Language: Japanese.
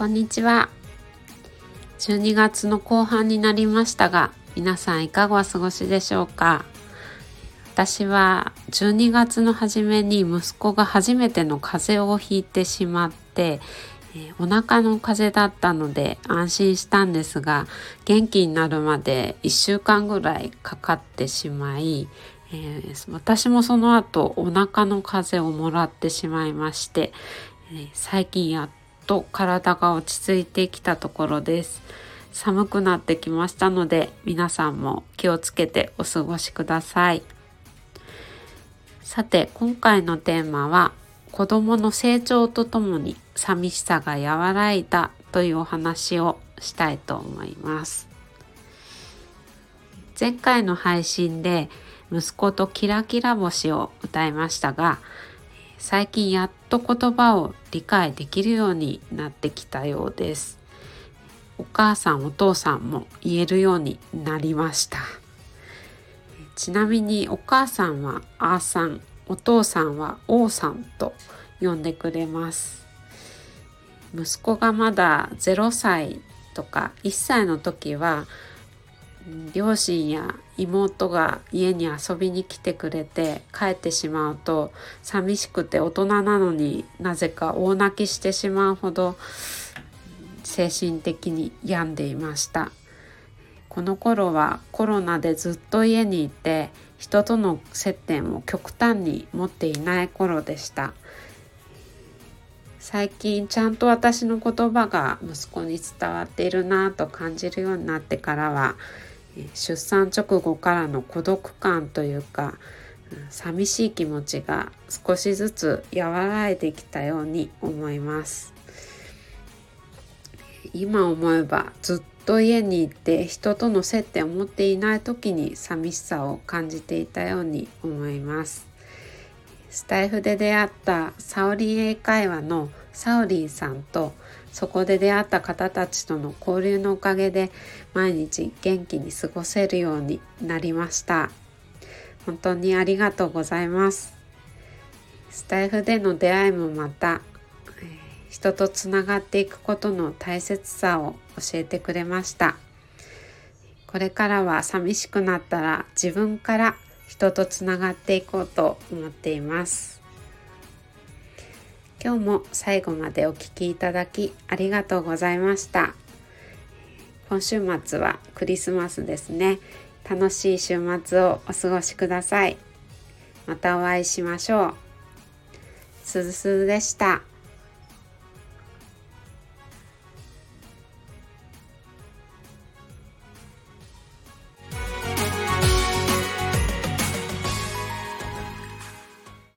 こんにちは。12月の後半になりましたが皆さんいかがお過ごしでしょうか？私は12月の初めに息子が初めての風邪をひいてしまってえお腹の風邪だったので安心したんですが元気になるまで1週間ぐらいかかってしまい、えー、私もその後お腹の風邪をもらってしまいまして、えー、最近やっと体が落ち着いてきたところです寒くなってきましたので皆さんも気をつけてお過ごしくださいさて今回のテーマは子供の成長とともに寂しさが和らいだというお話をしたいと思います。前回の配信で息子とキラキラ星を歌いましたが最近やっと言葉を理解できるようになってきたようです。お母さんお父さんも言えるようになりました。ちなみにお母さんはあーさんお父さんは王さんと呼んでくれます息子がまだ0歳とか1歳の時は両親や妹が家に遊びに来てくれて帰ってしまうと寂しくて大人なのになぜか大泣きしてしまうほど精神的に病んでいました。この頃はコロナでずっと家にいて人との接点を極端に持っていない頃でした。最近ちゃんと私の言葉が息子に伝わっているなと感じるようになってからは出産直後からの孤独感というか寂しい気持ちが少しずつ和らいできたように思います。今思えばずっと家に行って人との接点を持っていない時に寂しさを感じていたように思います。スタイフで出会ったサオリン英会話のサオリンさんとそこで出会った方たちとの交流のおかげで毎日元気に過ごせるようになりました。本当にありがとうございます。スタイフでの出会いもまた人とつながっていくことの大切さを教えてくれました。これからは寂しくなったら自分から人とつながっていこうと思っています。今日も最後までお聴きいただきありがとうございました。今週末はクリスマスですね。楽しい週末をお過ごしください。またお会いしましょう。すずすずでした。